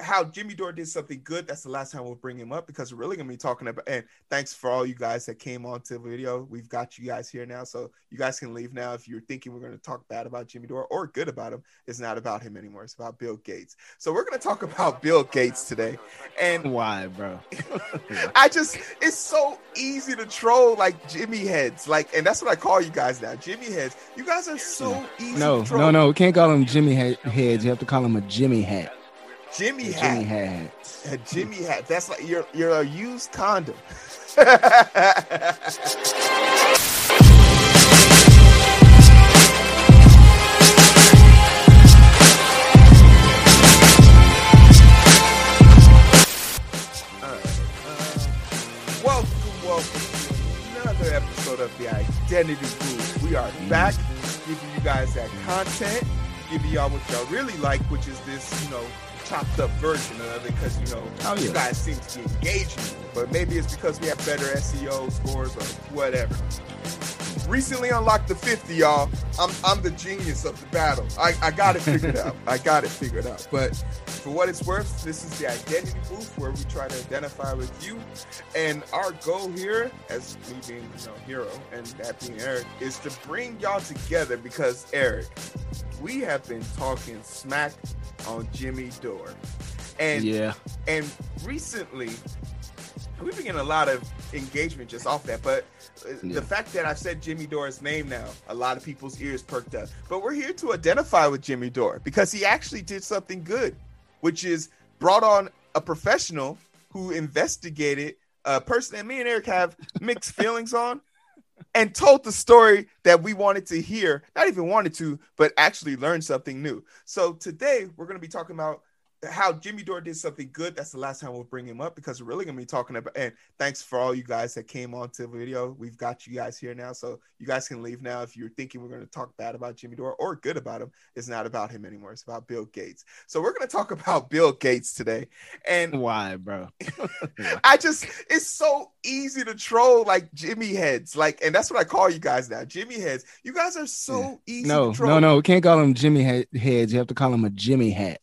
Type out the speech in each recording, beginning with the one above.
how Jimmy Dore did something good. That's the last time we'll bring him up because we're really gonna be talking about. And thanks for all you guys that came on to the video. We've got you guys here now, so you guys can leave now if you're thinking we're gonna talk bad about Jimmy Dore or good about him. It's not about him anymore. It's about Bill Gates. So we're gonna talk about Bill Gates today. And why, bro? I just it's so easy to troll like Jimmy heads, like, and that's what I call you guys now, Jimmy heads. You guys are so easy. No, no, no. We can't call him Jimmy heads. You have to call him a Jimmy hat. Jimmy hat. Jimmy hat. A Jimmy hat. That's like you're you're a used condom. Alright, um, welcome, welcome to another episode of the Identity Group. We are back giving you guys that content, giving y'all what y'all really like, which is this, you know, chopped up version of it because you know Oh, you guys seem to be engaging, but maybe it's because we have better SEO scores or whatever. Recently unlocked the 50, y'all. I'm I'm the genius of the battle. I, I got it figured out. I got it figured out. But for what it's worth, this is the identity booth where we try to identify with you. And our goal here, as me being you know Heero and that being Eric, is to bring y'all together because Eric, we have been talking smack on Jimmy Dore. And yeah. and recently, we've been getting a lot of engagement just off that. But uh, Yeah. the fact that I've said Jimmy Dore's name now, a lot of people's ears perked up. But we're here to identify with Jimmy Dore because he actually did something good, which is brought on a professional who investigated a person that me and Eric have mixed feelings on. And told the story that we wanted to hear, not even wanted to, but actually learn something new. So today we're going to be talking about how Jimmy Dore did something good. That's the last time we'll bring him up because we're really gonna be talking about. And thanks for all you guys that came on to the video. We've got you guys here now, so you guys can leave now if you're thinking we're gonna talk bad about Jimmy Dore or good about him. It's not about him anymore. It's about Bill Gates. So we're gonna talk about Bill Gates today. And Why, bro? I just it's so easy to troll like Jimmy heads, like, and that's what I call you guys now, Jimmy heads. You guys are so easy. No, to troll. no, no. We can't call him Jimmy he- heads. You have to call him a Jimmy hat.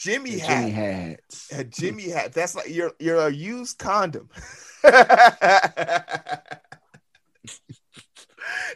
Jimmy hat. Jimmy. A Jimmy hat. That's like you're you're a used condom.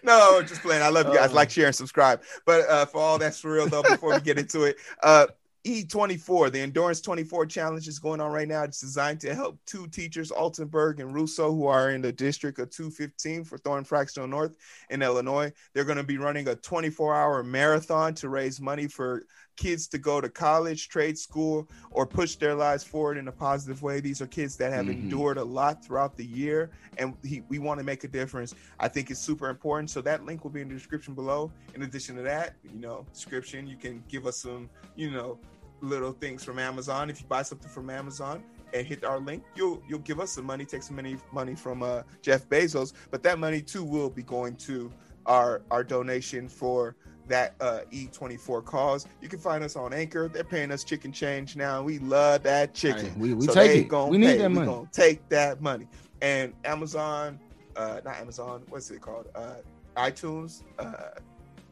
no, just playing. I love you guys. Uh. Like, share, and subscribe. But uh, for all that's for real though, before we get into it, uh, E24, the Endurance 24 challenge is going on right now. It's designed to help two teachers, Altenberg and Russo, who are in the district of 215 for Thornton Fractional North in Illinois. They're going to be running a 24 hour marathon to raise money for kids to go to college, trade school, or push their lives forward in a positive way. These are kids that have Mhm. endured a lot throughout the year, and he, we want to make a difference. I think it's super important. So that link will be in the description below. In addition to that, you know, description, you can give us some, you know, little things from Amazon. If you buy something from Amazon and hit our link, you'll you'll give us some money, take some money money from uh, Jeff Bezos, but that money too will be going to our our donation for that uh, E24 cause. You can find us on Anchor. They're paying us chicken change now. We love that chicken. Hey, we- we so take it. gonna We need pay. that We money. gonna take that money. And Amazon, uh, not Amazon, what's it called? Uh, iTunes, uh,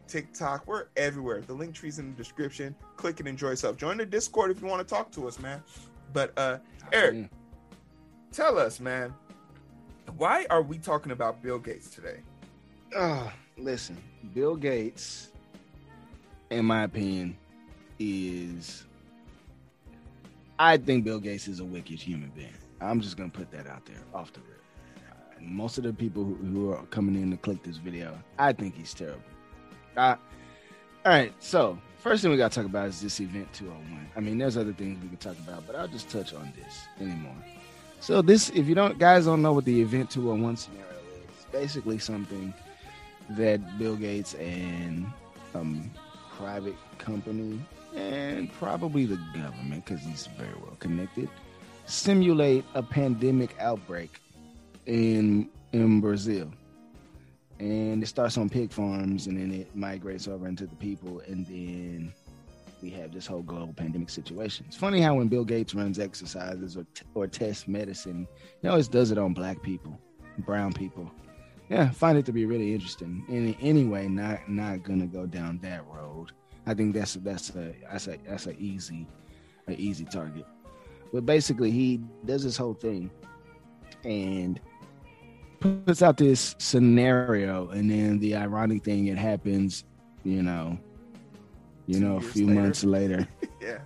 TikTok, we're everywhere. The link tree's in the description. Click and enjoy yourself. Join the Discord if you want to talk to us, man. But uh, Eric, Yeah. tell us, man, why are we talking about Bill Gates today? Oh, listen, Bill Gates, in my opinion, is. I think Bill Gates is a wicked human being. I'm just gonna put that out there off the rip. Uh, Most of the people who, who are coming in to click this video, I think he's terrible. Uh, all right, so first thing we gotta talk about is this event 201. I mean, there's other things we could talk about, but I'll just touch on this anymore. So this, if you don't, guys don't know what the event 201 scenario is, basically something that Bill Gates and um private company and probably the government, because he's very well connected, simulate a pandemic outbreak in in Brazil. And it starts on pig farms and then it migrates over into the people and then we have this whole global pandemic situation. It's funny how when Bill Gates runs exercises or, t- or tests medicine, he always does it on black people, brown people. Yeah, find it to be really interesting. And anyway, not not gonna go down that road. I think that's that's a that's a that's a easy a easy target. But basically, he does this whole thing and puts out this scenario, and then the ironic thing it happens, you know, you know, a few later. months later. yeah.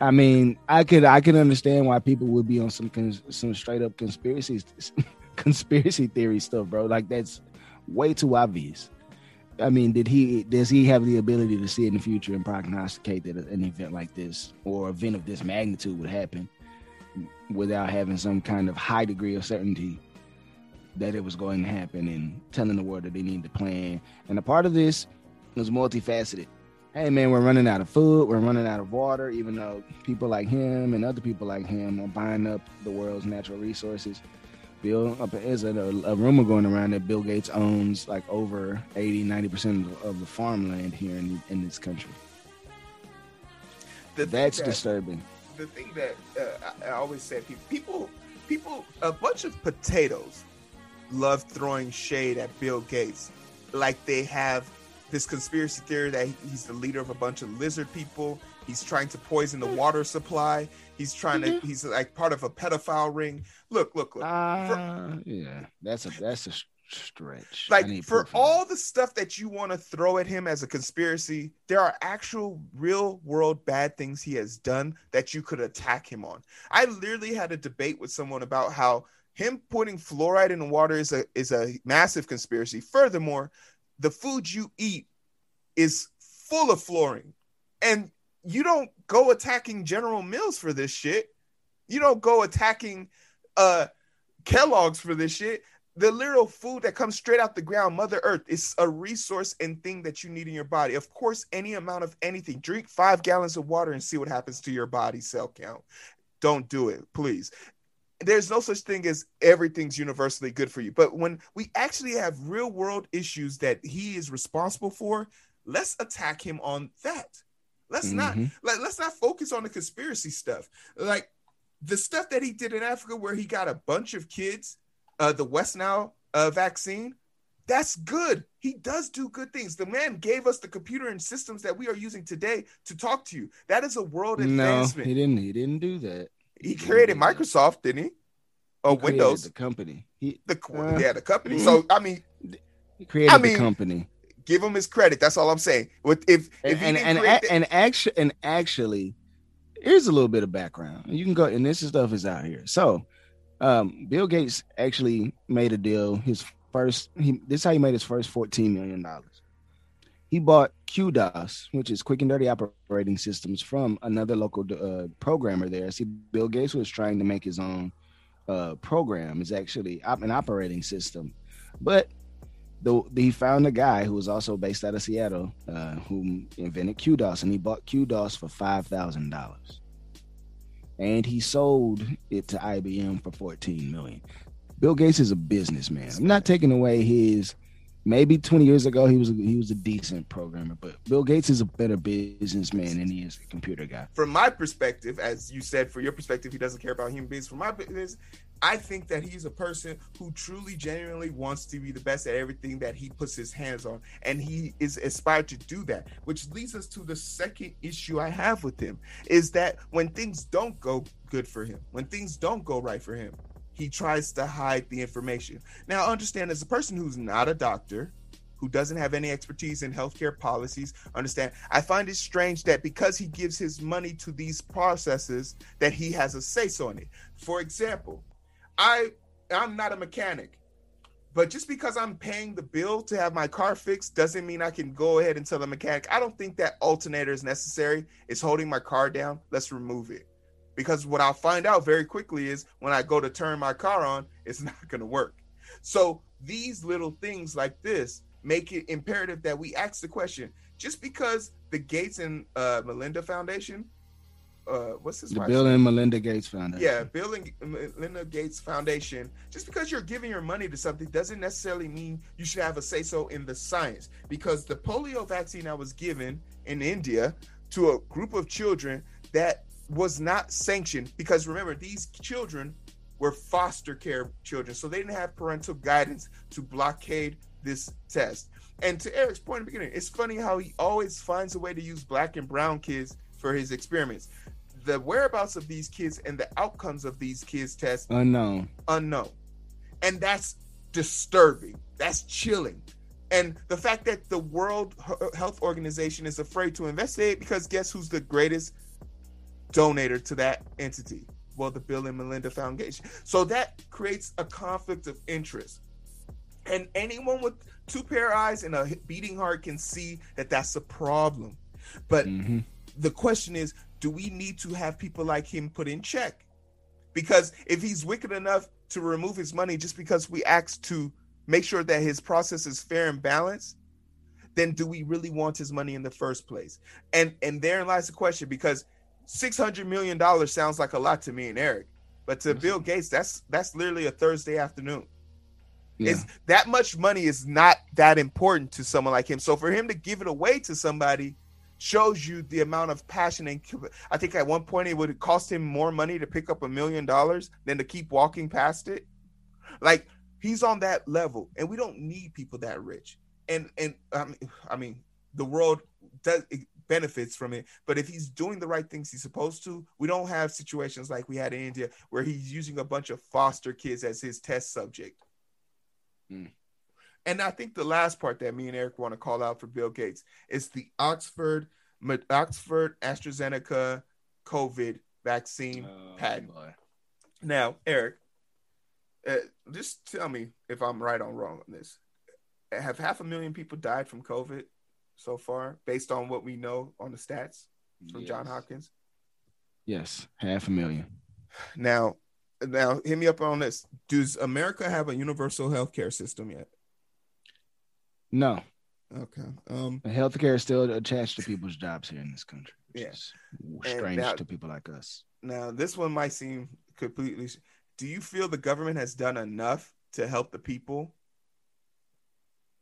I mean, I could I could understand why people would be on some cons- some straight up conspiracy conspiracy theory stuff, bro. Like that's way too obvious. I mean, did he does he have the ability to see in the future and prognosticate that an event like this or event of this magnitude would happen without having some kind of high degree of certainty that it was going to happen and telling the world that they need to plan? And a part of this was multifaceted hey man, we're running out of food, we're running out of water, even though people like him and other people like him are buying up the world's natural resources. Bill, there's a, a rumor going around that Bill Gates owns like over 80, 90% of, of the farmland here in, in this country. The That's that- disturbing. the thing that uh, I, I always say people, people people a bunch of potatoes love throwing shade at Bill Gates like they have this conspiracy theory that he's the leader of a bunch of lizard people he's trying to poison the water supply he's trying to he's like part of a pedophile ring. Look look look. Uh, yeah, that's a that's a stretch. Like for proof of that. all the stuff that you want to throw at him as a conspiracy there are actual real world bad things he has done that you could attack him on. I literally had a debate with someone about how him putting fluoride in the water is a is a massive conspiracy. Furthermore the food you eat is full of fluorine. And you don't go attacking general mills for this shit you don't go attacking uh kellogg's for this shit the literal food that comes straight out the ground, Mother Earth, is a resource and thing that you need in your body. Of course, any amount of anything. Drink five gallons of water and see what happens to your body cell count. Don't do it, please. There's no such thing as everything's universally good for you. But when we actually have real world issues that he is responsible for, let's attack him on that. Let's not Mhm. like let's not focus on the conspiracy stuff. Like the stuff that he did in Africa where he got a bunch of kids uh, the West Nile uh, vaccine, that's good. He does do good things. The man gave us the computer and systems that we are using today to talk to you. That is a world No, advancement. he he, didn't. He didn't do that. He created Microsoft, didn't he? Oh, He Windows. the company. He, The, Uh, yeah, the company. So I mean, he created I the company. Give him his credit. That's all I'm saying. With if if and and and, and actually and actually here's a little bit of background. You can go and this stuff is out here. So um bill gates actually made a deal. His first he this is how he made his first 14 million dollars. He bought qdos which is quick and dirty operating systems from another local uh, programmer there. See bill gates was trying to make his own uh program. It's actually an operating system. But the, he found a guy who was also based out of Seattle uh, who invented QDOS, and he bought QDOS for five thousand dollars, and he sold it to IBM for fourteen million. Bill Gates is a businessman. I'm not taking away his. Maybe 20 years ago he was a, he was a decent programmer, but Bill Gates is a better businessman than he is a computer guy. from my perspective, as you said, for your perspective, he doesn't care about human beings. From my business, I think that he's a person who truly, genuinely wants to be the best at everything that he puts his hands on, and he is aspired to do that. Which leads us to the second issue I have with him is that when things don't go good for him, when things don't go right for him, he tries to hide the information. Now, understand as a person who's not a doctor, who doesn't have any expertise in healthcare policies understand i find it strange that because he gives his money to these processes that he has a say so in it. For example i i'm not a mechanic but just because i'm paying the bill to have my car fixed doesn't mean i can go ahead and tell the mechanic i don't think that alternator is necessary. It's holding my car down. Let's remove it because what i'll find out very quickly is when i go to turn my car on it's not going to work so these little things like this make it imperative that we ask the question just because the Gates and uh, Melinda Foundation, uh, what's his The Bill name? and Melinda Gates Foundation. Yeah, Bill and Melinda Gates Foundation. Just because you're giving your money to something doesn't necessarily mean you should have a say so in the science. Because the polio vaccine I was given in India to a group of children that was not sanctioned, because remember, these children were foster care children, so they didn't have parental guidance to blockade this test. And to Eric's point in the beginning, it's funny how he always finds a way to use black and brown kids for his experiments. The whereabouts of these kids and the outcomes of these kids tests unknown. unknown. And that's disturbing. That's chilling. And the fact that the world health organization is afraid to investigate because guess who's the greatest donator to that entity well the bill and melinda foundation so that creates a conflict of interest and anyone with two pair of eyes and a beating heart can see that that's a problem but mm-hmm. the question is do we need to have people like him put in check? Because if he's wicked enough to remove his money just because we asked to make sure that his process is fair and balanced, then do we really want his money in the first place? And and therein lies the question because six hundred million dollars sounds like a lot to me and Eric, but to Bill Gates, that's that's literally a Thursday afternoon. Yeah. Is that much money is not that important to someone like him. So for him to give it away to somebody shows you the amount of passion and I think at one point it would cost him more money to pick up a million dollars than to keep walking past it. Like he's on that level, and we don't need people that rich. And and um, I mean, the world does benefits from it, but if he's doing the right things he's supposed to, we don't have situations like we had in India where he's using a bunch of foster kids as his test subject. Mm. And I think the last part that me and Eric want to call out for Bill Gates is the Oxford Oxford AstraZeneca COVID vaccine oh, patent. Boy. Now, Eric, uh, just tell me if I'm right or wrong on this. Have half a million people died from COVID so far, based on what we know on the stats from yes. John Hopkins? Yes, half a million. Now, now, hit me up on this. Does America have a universal health care system yet? No. Okay. Um, healthcare is still attached to people's jobs here in this country, which yeah. strange now, to people like us. Now, this one might seem completely. Do you feel the government has done enough to help the people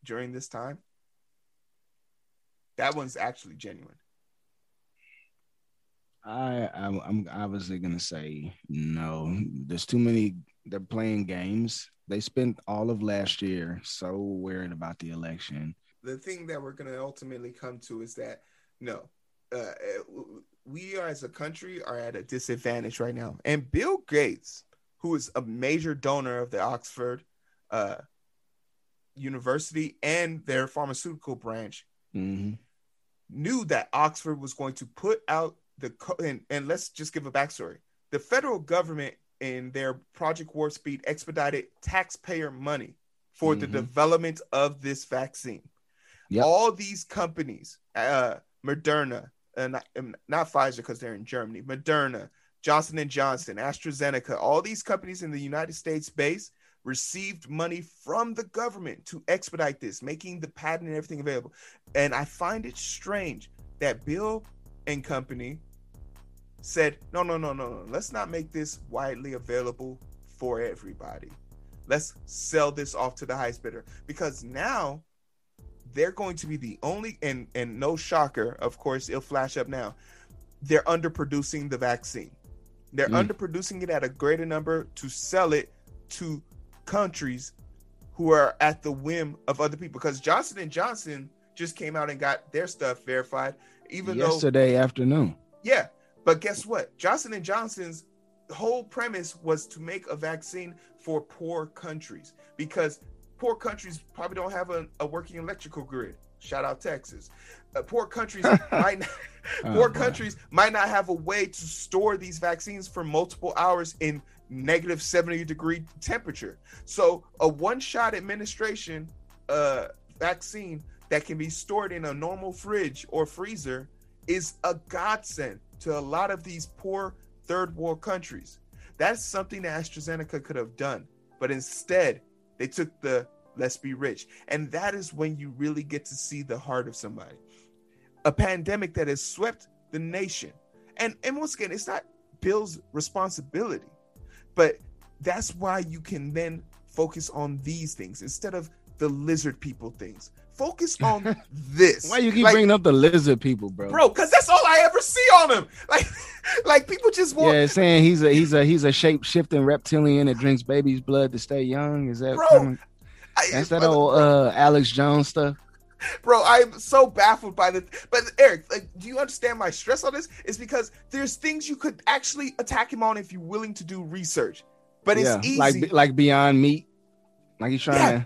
during this time? That one's actually genuine. I I'm, I'm obviously gonna say no. There's too many. They're playing games they spent all of last year so worried about the election. The thing that we're going to ultimately come to is that no, uh, we are as a country are at a disadvantage right now. And Bill Gates, who is a major donor of the Oxford uh, University and their pharmaceutical branch, mm-hmm. Knew that Oxford was going to put out the co- and, and let's just give a backstory. The federal government in their Project Warp Speed expedited taxpayer money for mm-hmm. the development of this vaccine. Yep. All these companies, uh, Moderna, uh, not, um, not Pfizer because they're in Germany, Moderna, Johnson and Johnson, AstraZeneca, all these companies in the United States base received money from the government to expedite this, making the patent and everything available. And I find it strange that Bill and company said, no, no, no, no, no. Let's not make this widely available for everybody. Let's sell this off to the highest bidder because now they're going to be the only and and no shocker, of course, it'll flash up now. They're underproducing the vaccine. They're mm. underproducing it at a greater number to sell it to countries who are at the whim of other people. Because Johnson and Johnson just came out and got their stuff verified, even yesterday though yesterday afternoon. Yeah, but guess what? Johnson and Johnson's whole premise was to make a vaccine for poor countries because poor countries probably don't have a, a working electrical grid. Shout out Texas. Uh, poor countries might not, oh, poor countries might not have a way to store these vaccines for multiple hours in negative 70 degree temperature. So a one-shot administration uh, vaccine that can be stored in a normal fridge or freezer is a godsend to a lot of these poor third world countries. That's something that AstraZeneca could have done. But instead, they took the let's be rich. And that is when you really get to see the heart of somebody. A pandemic that has swept the nation. And and once again, it's not Bill's responsibility. But that's why you can then focus on these things instead of the lizard people things. Focus on this. Why you keep like, bringing up the lizard people, bro? Bro, because that's all I ever see on him. Like, like people just want. Yeah, saying he's a he's a he's a shape shifting reptilian that drinks baby's blood to stay young. Is that? Bro, that's that old uh, Alex Jones stuff. Bro, I'm so baffled by this. But Eric, like, do you understand my stress on this? Is because there's things you could actually attack him on if you're willing to do research. But it's yeah, easy. like like Beyond Meat, like he's trying Yeah.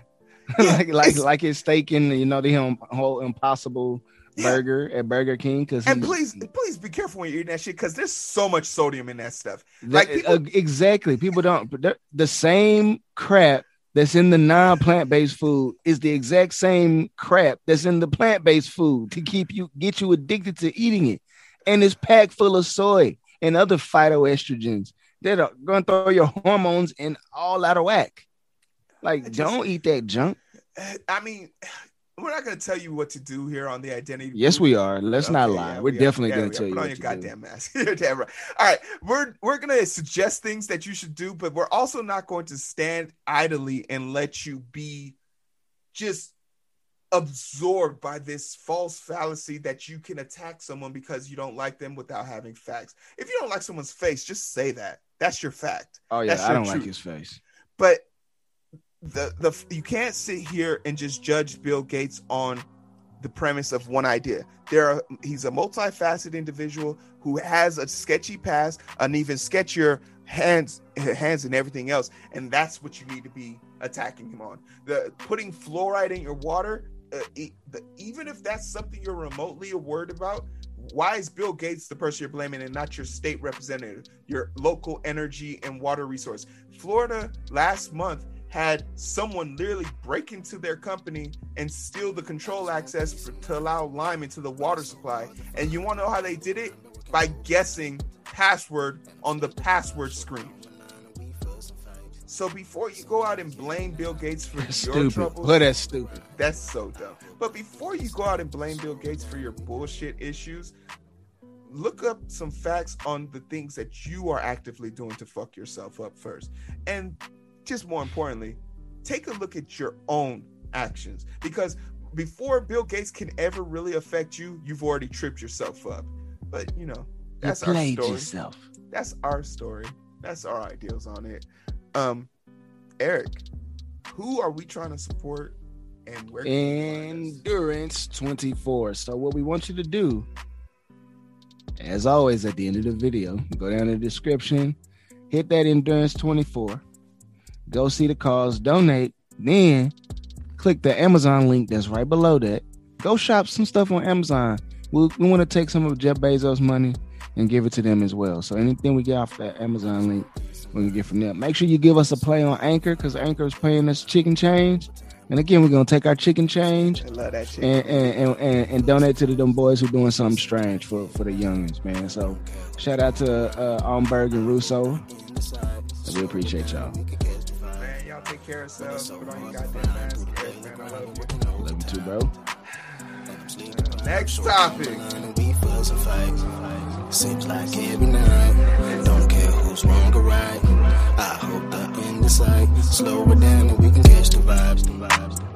to, Yeah, like like it's- like his steak in you know the whole Impossible burger at Burger King because and please, please be careful when you're eating that shit because there's so much sodium in that stuff. like, people- uh, exactly people don't the same crap that's in the non-plant based food is the exact same crap that's in the plant-based food to keep you get you addicted to eating it. And it's packed full of soy and other phytoestrogens that are going to throw your hormones in all out of whack. Like just- don't eat that junk. I mean, we're not going to tell you what to do here on the identity. yes we are let's not lie yeah, we're we definitely going to tell you Put on your to goddamn mask. You're damn right. All right, we're we're gonna suggest things that you should do, but we're also not going to stand idly and let you be just absorbed by this false fallacy that you can attack someone because you don't like them without having facts. If you don't like someone's face, just say that. That's your fact. oh yeah i don't like his face But the the you can't sit here and just judge Bill Gates on the premise of one idea. There are he's a multifaceted individual who has a sketchy past, an even sketchier hands hands and everything else, and that's what you need to be attacking him on. The putting fluoride in your water, uh, the, even if that's something you're remotely worried about. Why is Bill Gates the person you're blaming and not your state representative, your local energy and water resource? Florida last month had someone literally break into their company and steal the control access for, to allow lime into the water supply. And you want to know how they did it? By guessing password on the password screen. So before you go out and blame Bill Gates for That's your stupid troubles, well that's stupid that's so dumb. But before you go out and blame Bill Gates for your bullshit issues, look up some facts on the things that you are actively doing to fuck yourself up first. And just more importantly, take a look at your own actions because before Bill Gates can ever really affect you, you've already tripped yourself up. But you know, that's you our story. yourself That's our story. That's our ideals on it. Um, Eric, who are we trying to support and where? can we find us? Endurance 24. So what we want you to do, as always, at the end of the video, go down in the description, hit that Endurance 24, go see the cause, donate, then click the Amazon link that's right below that. Go shop some stuff on Amazon. We, we want to take some of Jeff Bezos' money and give it to them as well. So anything we get off that Amazon link, we can get from there. Make sure you give us a play on Anchor because Anchor is paying us chicken change. And again, we're gonna take our chicken change I love that shit. and and, and, and, donate to the them boys who doing something strange for for the youngins, man. So shout out to uh, Almberg and Russo. We appreciate y'all. Man, y'all take care of yourselves. Put on your goddamn mask. Eric, man, I love you. Love you too, bro. Next topic. We fuss and fight. Seems like every night. Don't care who's wrong or right. I hope the end is sight. Slow it down and we can catch the vibes. the vibes.